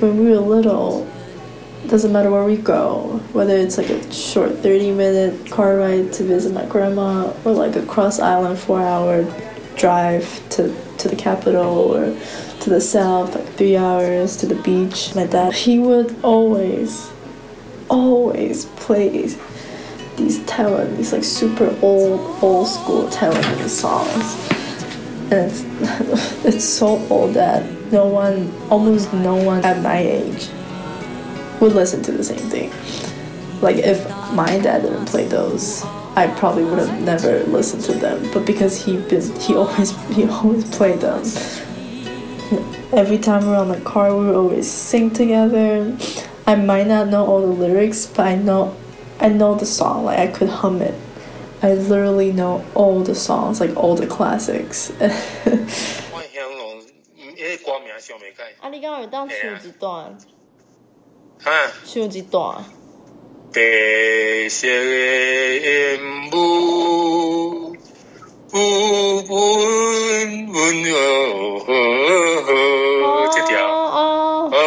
when we were little, doesn't matter where we go, whether it's like a short 30 minute car ride to visit my grandma or like a cross island four hour drive to, to the capital or to the south, like three hours to the beach. My dad, he would always, always play these Taiwan, these like super old, old school Taiwanese songs. And it's, so old that no one, almost no one at my age would listen to the same thing. Like if my dad didn't play those, I probably would have never listened to them. But because he been he always he always played them. Every time we're on the car, we always sing together. I might not know all the lyrics, but I know I know the song. Like I could hum it. I literally know all the songs, like all the classics. 我香龙，迄歌名想袂起。啊，你刚刚有当唱一段，哈，唱一段。白色的烟雾，雾温温柔和，这条。哦啊，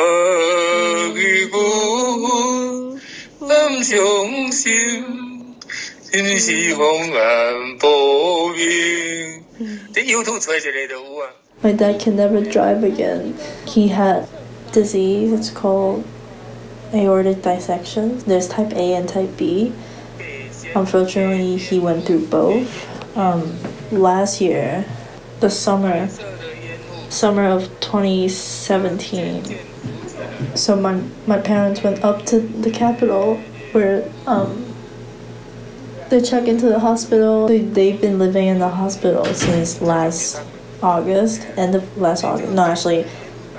伊舞，咱伤心， 真是风寒薄命。这 YouTube 找一个就有啊。 My dad can never drive again. He had disease. It's called aortic dissection. There's type A and type B. Unfortunately, he went through both. Um, last year, the summer, summer of 2017. So my my parents went up to the capital where um, they check into the hospital. They, they've been living in the hospital since last August, end of last August. No, actually,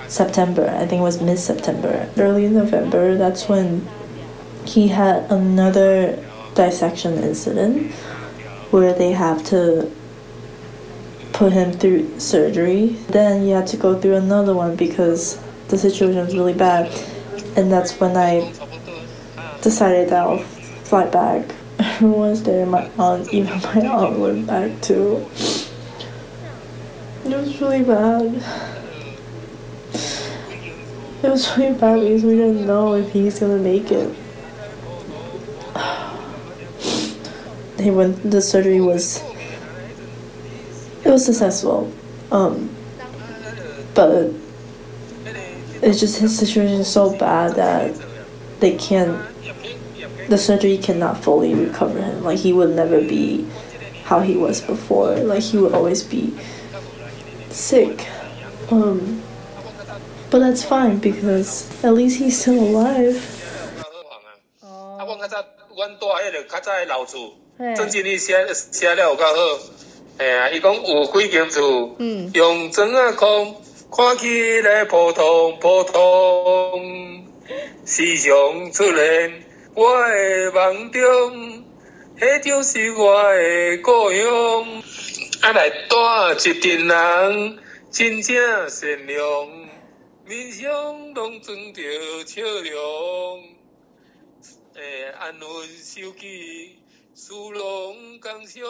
September. I think it was mid September, early November. That's when he had another dissection incident where they have to put him through surgery. Then he had to go through another one because the situation was really bad. And that's when I decided that I'll fly back. Everyone's there, my aunt, even my aunt went back too. It was really bad. It was really bad because we didn't know if he's gonna make it. He went. The surgery was. It was successful, um, but it's just his situation is so bad that they can't The surgery cannot fully recover him. Like he would never be how he was before. Like he would always be sick. Um, but that's fine because at least he's still alive. 啊，阮较早，阮住迄个较早的老厝，嘿郑经理写写了有较好。嘿啊，伊讲有几间厝，嗯用砖啊空，看起来普通普通，时常出现 我的梦中，迄就是我的故乡。啊，来带一群人，真正善良，面上拢装着笑容。诶，安稳手机，殊荣感伤，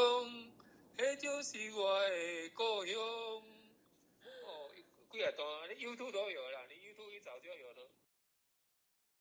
迄就是我的故乡。哦，几啊段，你 YouTube 都有啦，你 YouTube 一找就有了。